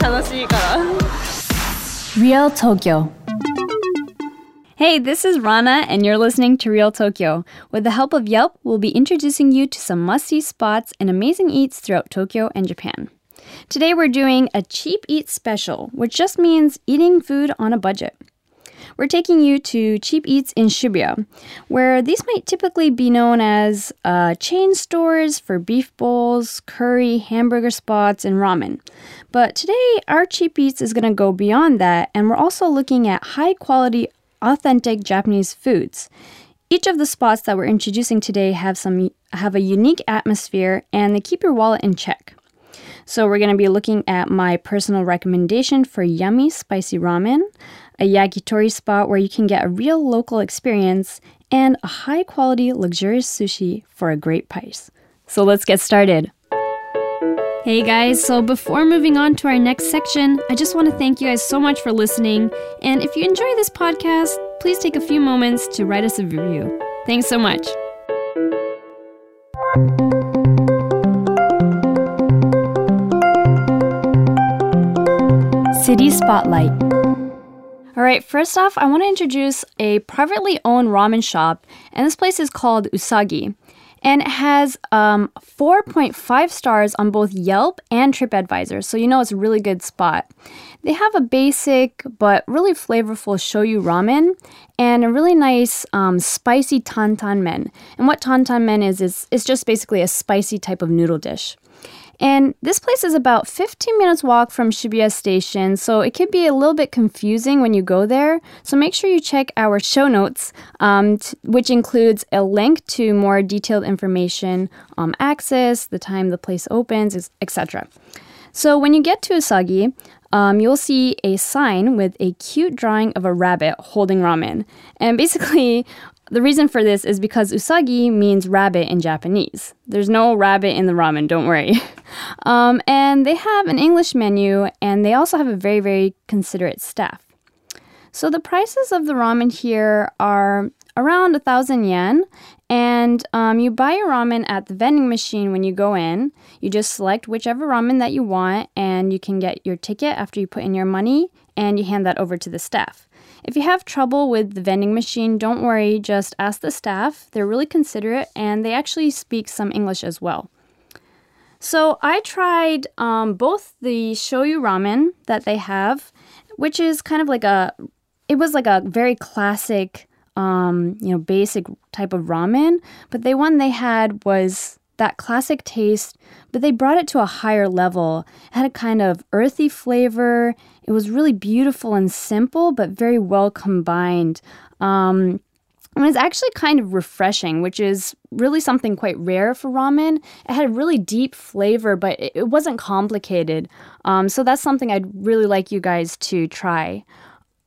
楽しいから Real Tokyo. Hey, this is Rana, and you're listening to Real Tokyo. With the help of Yelp, we'll be introducing you to some must see spots and amazing eats throughout Tokyo and Japan. Today, we're doing a cheap eat special, which just means eating food on a budget. We're taking you to Cheap Eats in Shibuya, where these might typically be known as uh, chain stores for beef bowls, curry, hamburger spots, and ramen. But today, our Cheap Eats is going to go beyond that, and we're also looking at high quality, authentic Japanese foods. Each of the spots that we're introducing today have some have a unique atmosphere and they keep your wallet in check. So we're going to be looking at my personal recommendation for yummy spicy ramen, a yakitori spot where you can get a real local experience, and a high quality luxurious sushi for a great price. So let's get started. Hey guys, so before moving on to our next section, I just want to thank you guys so much for listening. And if you enjoy this podcast, please take a few moments to write us a review. Thanks so much. City Spotlight. All right, first off, I want to introduce a privately owned ramen shop, and this place is called Usagi. And it has um, 4.5 stars on both Yelp and TripAdvisor, so you know it's a really good spot. They have a basic but really flavorful shoyu ramen and a really nice um, spicy tantan men. And what tantan men is, is it's just basically a spicy type of noodle dish. And this place is about 15 minutes walk from Shibuya Station, so it could be a little bit confusing when you go there. So make sure you check our show notes, um, t- which includes a link to more detailed information, um, access, the time the place opens, etc. So when you get to Usagi, um, you'll see a sign with a cute drawing of a rabbit holding ramen. And basically, the reason for this is because usagi means rabbit in Japanese. There's no rabbit in the ramen, don't worry. Um, and they have an English menu, and they also have a very, very considerate staff. So the prices of the ramen here are around a thousand yen, and um, you buy your ramen at the vending machine when you go in. You just select whichever ramen that you want, and you can get your ticket after you put in your money, and you hand that over to the staff. If you have trouble with the vending machine, don't worry, just ask the staff. They're really considerate and they actually speak some English as well. So I tried um, both the shoyu ramen that they have, which is kind of like a, it was like a very classic, um, you know, basic type of ramen. But the one they had was that classic taste, but they brought it to a higher level. It had a kind of earthy flavor. It was really beautiful and simple, but very well combined. Um, and it's actually kind of refreshing, which is really something quite rare for ramen. It had a really deep flavor, but it, wasn't complicated. Um, so that's something I'd really like you guys to try.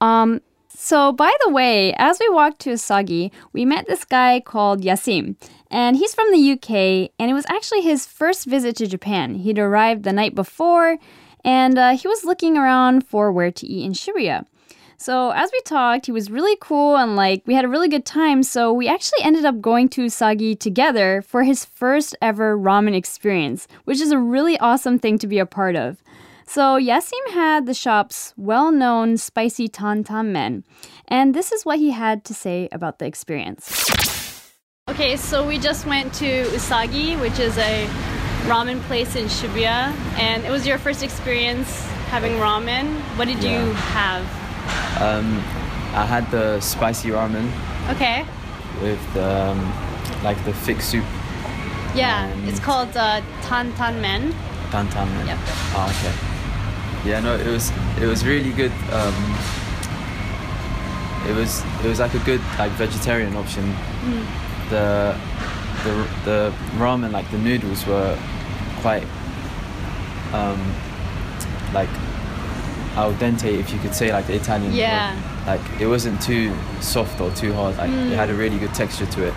Um, so, by the way, as we walked to Usagi, we met this guy called Yasim, and he's from the UK, and it was actually his first visit to Japan. He'd arrived the night before, and uh, he was looking around for where to eat in Shibuya. So, as we talked, he was really cool and like we had a really good time. So, we actually ended up going to Usagi together for his first ever ramen experience, which is a really awesome thing to be a part of. So, Yasim had the shop's well known spicy tantan men, and this is what he had to say about the experience. Okay, so we just went to Usagi, which is a ramen place in Shibuya, and it was your first experience having ramen. What did you have? Um, I had the spicy ramen Okay. with the, um, like the thick soup, Yeah, it's called uh, tantan men. tantan. and- Yep. Oh, okay. Yeah, no, it was it was really good. Um, it was it was like a good like vegetarian option. The the the ramen like the noodles were quite um, like al dente, if you could say like the Italian. word. Yeah. Like it wasn't too soft or too hard. Like it had a really good texture to it,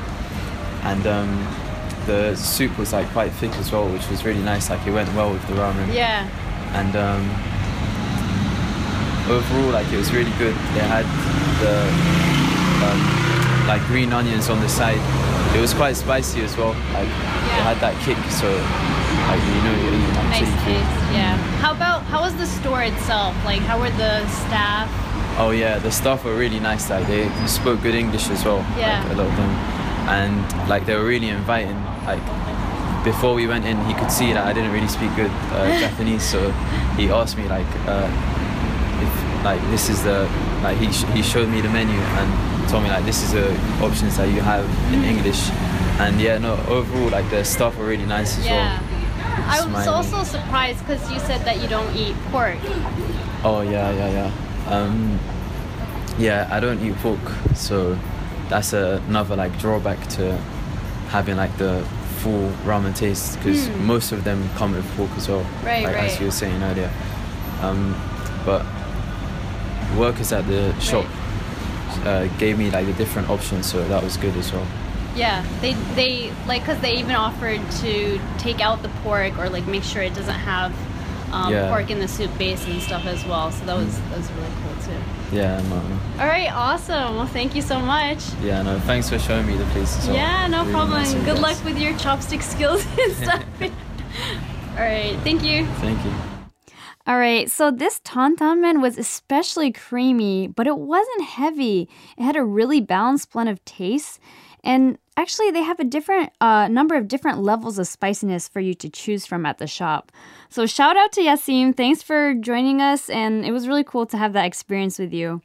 and um, the soup was like quite thick as well, which was really nice. Like it went well with the ramen. Yeah. And um, overall, like it was really good. They had the um, like green onions on the side. It was quite spicy as well. Like it had that kick, so like you know you're eating like Nice food. Yeah. How about how was the store itself? Like how were the staff? Oh yeah, the staff were really nice. Like they spoke good English as well. Yeah. Like, a lot of them, and like they were really inviting. Like before we went in, he could see that I didn't really speak good uh, Japanese, so he asked me like uh, like this is the like he sh- he showed me the menu and told me like this is the options that you have in Mm. English, and yeah, no, overall like the staff were really nice as well. Yeah. well. I was also surprised because you said that you don't eat pork. Oh yeah, yeah, yeah. Um, yeah, I don't eat pork, so that's another like drawback to having like the full ramen taste because most of them come with pork as well. Right, like, right. As you were saying earlier, um, but workers at the shop uh, gave me like the different options, so that was good as well. Yeah, they they like because they even offered to take out the pork or like make sure it doesn't have um, Yeah. pork in the soup base and stuff as well. So that was that was really cool too. Yeah, no, no. All right, awesome. Well, thank you so much. yeah, no. Thanks for showing me the place as well. Yeah, no Really problem. nice Good guys. luck with your chopstick skills and stuff. All right, thank you. Thank you. All right, so this tantanmen was especially creamy, but it wasn't heavy. It had a really balanced blend of tastes, and actually, they have a different uh, number of different levels of spiciness for you to choose from at the shop. So, shout out to Yasim. Thanks for joining us, and it was really cool to have that experience with you.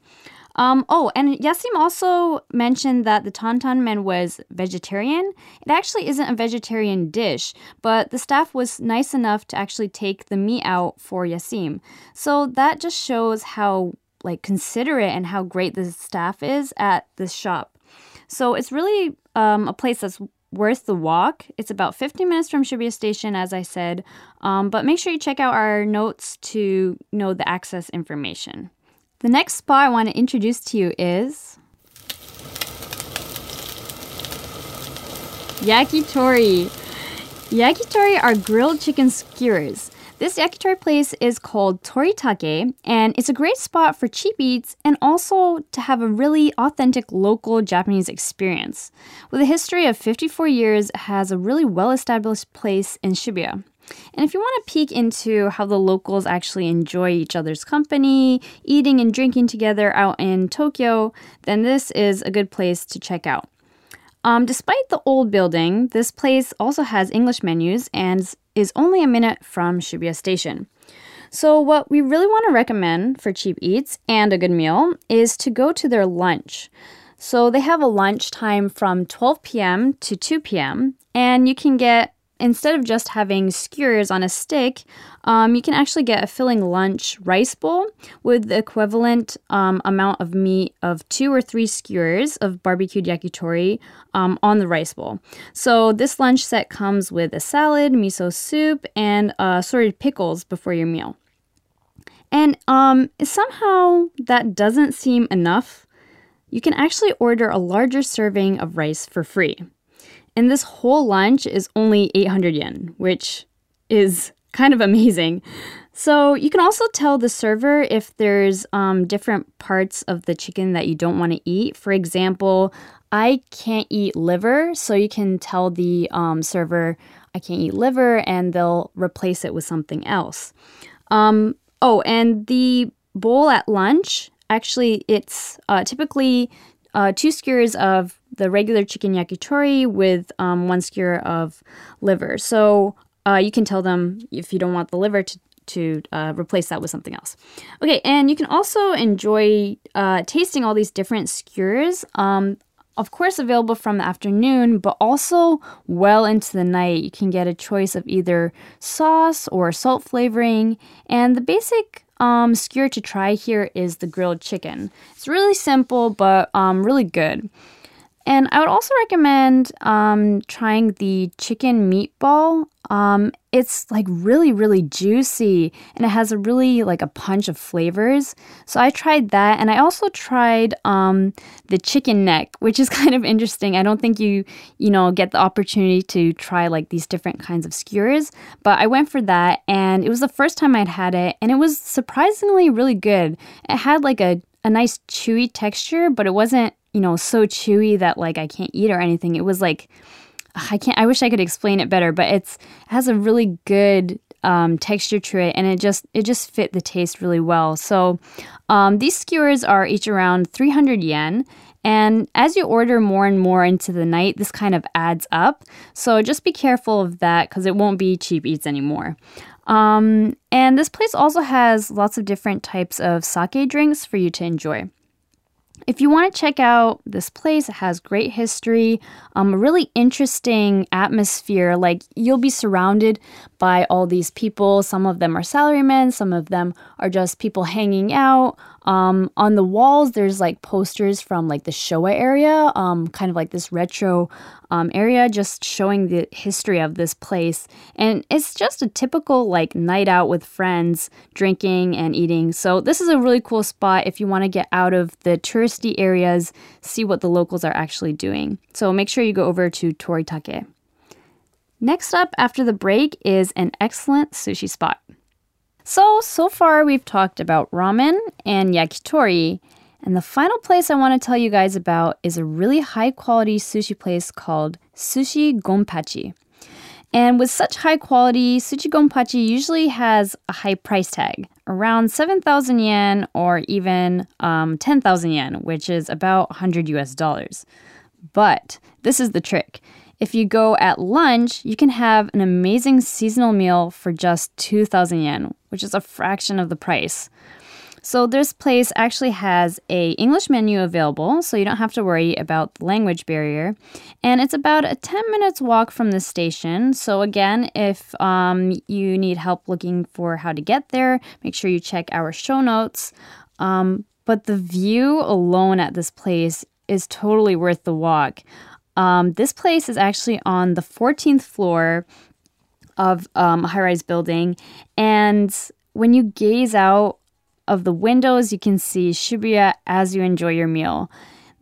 Um, oh, and Yasim also mentioned that the tantan men was vegetarian. It actually isn't a vegetarian dish, but the staff was nice enough to actually take the meat out for Yasim. So that just shows how like considerate and how great the staff is at this shop. So it's really um, a place that's worth the walk. It's about 50 minutes from Shibuya Station, as I said. Um, but make sure you check out our notes to know the access information. The next spot I want to introduce to you is Yakitori. Yakitori are grilled chicken skewers. This yakitori place is called Toritake, and it's a great spot for cheap eats and also to have a really authentic local Japanese experience. With a history of 54 years, it has a really well established place in Shibuya. And if you want to peek into how the locals actually enjoy each other's company, eating and drinking together out in Tokyo, then this is a good place to check out. Um, despite the old building, this place also has English menus and is only a minute from Shibuya Station. So, what we really want to recommend for cheap eats and a good meal is to go to their lunch. So, they have a lunch time from 12 p.m. to 2 p.m., and you can get instead of just having skewers on a stick, um, you can actually get a filling lunch rice bowl with the equivalent um, amount of meat of two or three skewers of barbecued yakitori um, on the rice bowl. So this lunch set comes with a salad, miso soup, and uh, assorted pickles before your meal. And um, somehow that doesn't seem enough. You can actually order a larger serving of rice for free. And this whole lunch is only 800 yen, which is kind of amazing. So you can also tell the server if there's um, different parts of the chicken that you don't want to eat. For example, I can't eat liver, so you can tell the um, server I can't eat liver, and they'll replace it with something else. Um, oh, and the bowl at lunch actually it's uh, typically uh, two skewers of the regular chicken yakitori with um, one skewer of liver. So uh, you can tell them if you don't want the liver to to uh, replace that with something else. Okay, and you can also enjoy uh, tasting all these different skewers. Um, of course, available from the afternoon, but also well into the night. You can get a choice of either sauce or salt flavoring, and the basic um, skewer to try here is the grilled chicken. It's really simple, but um, really good. And I would also recommend um, trying the chicken meatball. Um, it's like really, really juicy and it has a really like a punch of flavors. So I tried that and I also tried um, the chicken neck, which is kind of interesting. I don't think you, you know, get the opportunity to try like these different kinds of skewers, but I went for that and it was the first time I'd had it and it was surprisingly really good. It had like a, a nice chewy texture, but it wasn't you know, so chewy that like I can't eat or anything. It was like I can't I wish I could explain it better, but it's it has a really good um, texture to it and it just it just fit the taste really well. So um, these skewers are each around 300 yen and as you order more and more into the night, this kind of adds up. So just be careful of that because it won't be cheap eats anymore. Um, and this place also has lots of different types of sake drinks for you to enjoy. If you want to check out this place, it has great history, um, a really interesting atmosphere. Like you'll be surrounded by all these people. Some of them are salarymen, some of them are just people hanging out. Um, on the walls, there's like posters from like the Showa area, um, kind of like this retro um, area, just showing the history of this place. And it's just a typical like night out with friends, drinking and eating. So this is a really cool spot if you want to get out of the touristy areas, see what the locals are actually doing. So make sure you go over to Toritake. Next up after the break is an excellent sushi spot. So, so far we've talked about ramen and yakitori, and the final place I want to tell you guys about is a really high quality sushi place called Sushi Gonpachi. And with such high quality, Sushi Gonpachi usually has a high price tag, around 7,000 yen or even um, 10,000 yen, which is about 100 US dollars. But this is the trick. If you go at lunch, you can have an amazing seasonal meal for just 2,000 yen, which is a fraction of the price. So this place actually has a English menu available, so you don't have to worry about the language barrier. And it's about a 10 minutes walk from the station. So again, if um, you need help looking for how to get there, make sure you check our show notes. Um, but the view alone at this place is totally worth the walk. Um, this place is actually on the 14th floor of um, a high rise building. And when you gaze out of the windows, you can see Shibuya as you enjoy your meal.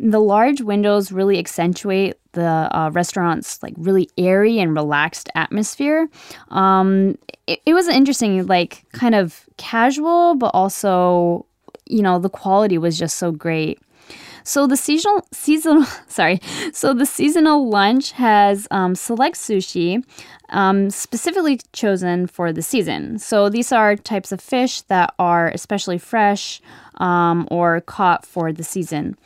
The large windows really accentuate the uh, restaurant's like really airy and relaxed atmosphere. Um, it, it was interesting, like kind of casual, but also, you know, the quality was just so great. So the seasonal seasonal sorry, so the seasonal lunch has um, select sushi, um, specifically chosen for the season. So these are types of fish that are especially fresh um, or caught for the season.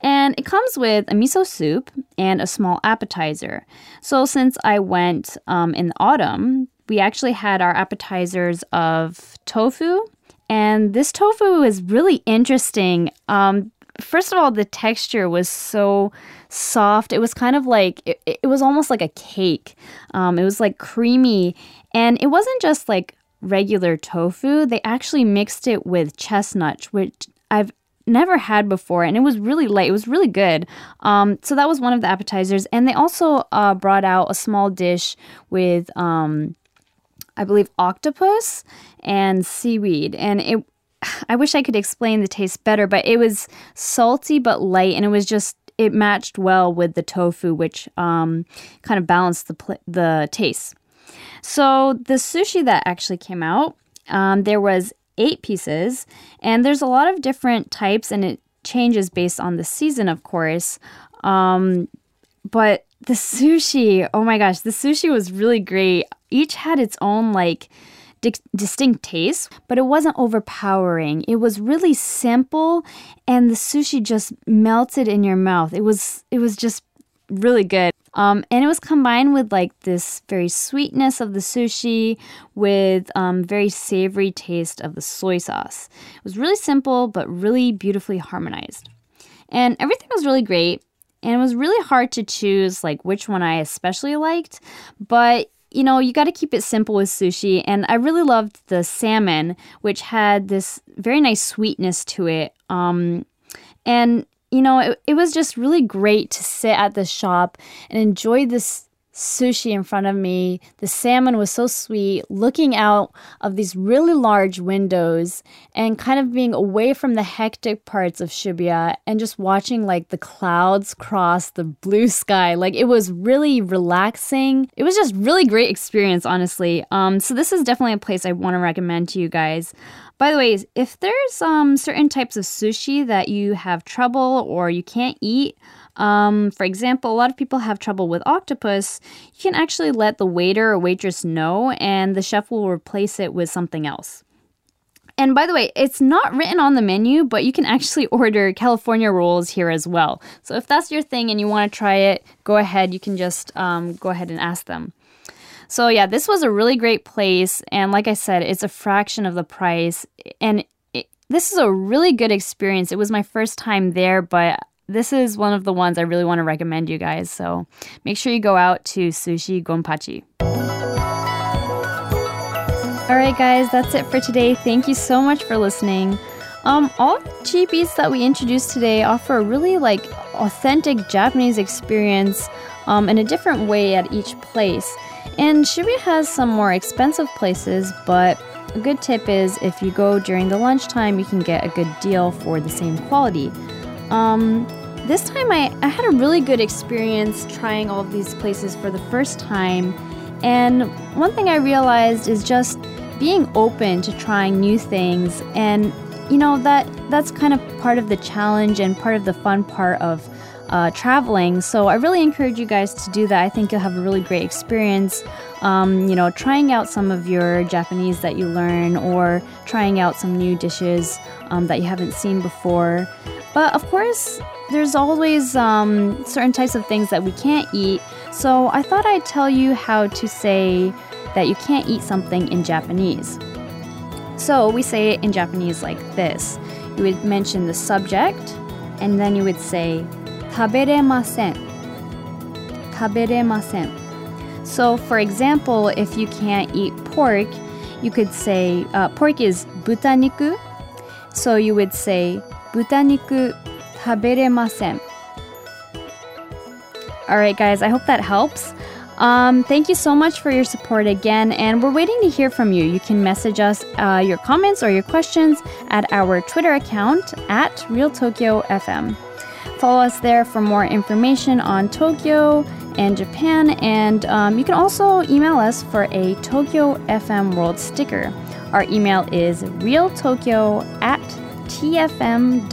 And it comes with a miso soup and a small appetizer. So since I went um, in the autumn, we actually had our appetizers of tofu. And this tofu is really interesting. Um, first of all, the texture was so soft. It was kind of like, it, it was almost like a cake. Um, it was like creamy. And it wasn't just like regular tofu, they actually mixed it with chestnut, which I've never had before and it was really light it was really good um, so that was one of the appetizers and they also uh, brought out a small dish with um, i believe octopus and seaweed and it I wish I could explain the taste better, but it was salty but light, and it was just it matched well with the tofu, which um, kind of balanced the pl- the taste. So the sushi that actually came out, um, there was eight pieces, and there's a lot of different types, and it changes based on the season, of course. Um, but the sushi, oh my gosh, the sushi was really great. Each had its own like di- distinct taste, but it wasn't overpowering. It was really simple and the sushi just melted in your mouth. It was it was just really good. Um, and it was combined with like this very sweetness of the sushi with um, very savory taste of the soy sauce. It was really simple but really beautifully harmonized. And everything was really great. And it was really hard to choose like which one I especially liked, but you know, you got to keep it simple with sushi. And I really loved the salmon, which had this very nice sweetness to it. Um, and, you know, it, it was just really great to sit at the shop and enjoy this sushi in front of me. The salmon was so sweet, looking out of these really large windows and kind of being away from the hectic parts of Shibuya and just watching like the clouds cross the blue sky. Like it was really relaxing. It was just really great experience, honestly. Um, so this is definitely a place I want to recommend to you guys. By the way, if there's um, certain types of sushi that you have trouble or you can't eat, um, for example, a lot of people have trouble with octopus. You can actually let the waiter or waitress know, and the chef will replace it with something else. And by the way, it's not written on the menu, but you can actually order California rolls here as well. So if that's your thing and you want to try it, go ahead. You can just um, go ahead and ask them. So yeah, this was a really great place, and like I said, it's a fraction of the price, and it, this is a really good experience. It was my first time there, but this is one of the ones I really want to recommend you guys. So make sure you go out to Sushi Gonpachi. All right, guys, that's it for today. Thank you so much for listening. Um, all cheap eats that we introduced today offer a really like authentic Japanese experience um, in a different way at each place. And Shibuya has some more expensive places, but a good tip is if you go during the lunchtime, you can get a good deal for the same quality. Um, this time I, I had a really good experience trying all of these places for the first time. And one thing I realized is just being open to trying new things and you know that that's kind of part of the challenge and part of the fun part of uh, traveling. So I really encourage you guys to do that. I think you'll have a really great experience. Um, you know, trying out some of your Japanese that you learn or trying out some new dishes um, that you haven't seen before. But of course, there's always um, certain types of things that we can't eat. So I thought I'd tell you how to say that you can't eat something in Japanese. So we say it in Japanese like this. You would mention the subject, and then you would say taberemasen. Taberemasen. So for example, if you can't eat pork, you could say uh, pork is butaniku. So you would say 豚肉食べれません Alright guys, I hope that helps. Um, thank you so much for your support again, and we're waiting to hear from you. You can message us uh, your comments or your questions at our Twitter account at Real Tokyo FM. Follow us there for more information on Tokyo and Japan, and um, you can also email us for a Tokyo FM World sticker. Our email is realtokyo at tfm.co.jp.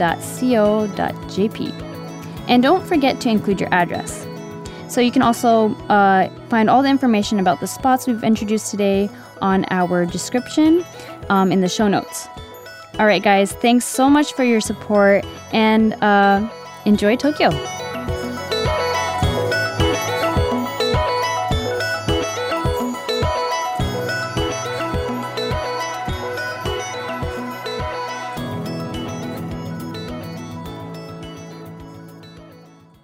And don't forget to include your address. So you can also uh, find all the information about the spots we've introduced today on our description um, in the show notes. All right, guys, thanks so much for your support and uh, enjoy Tokyo.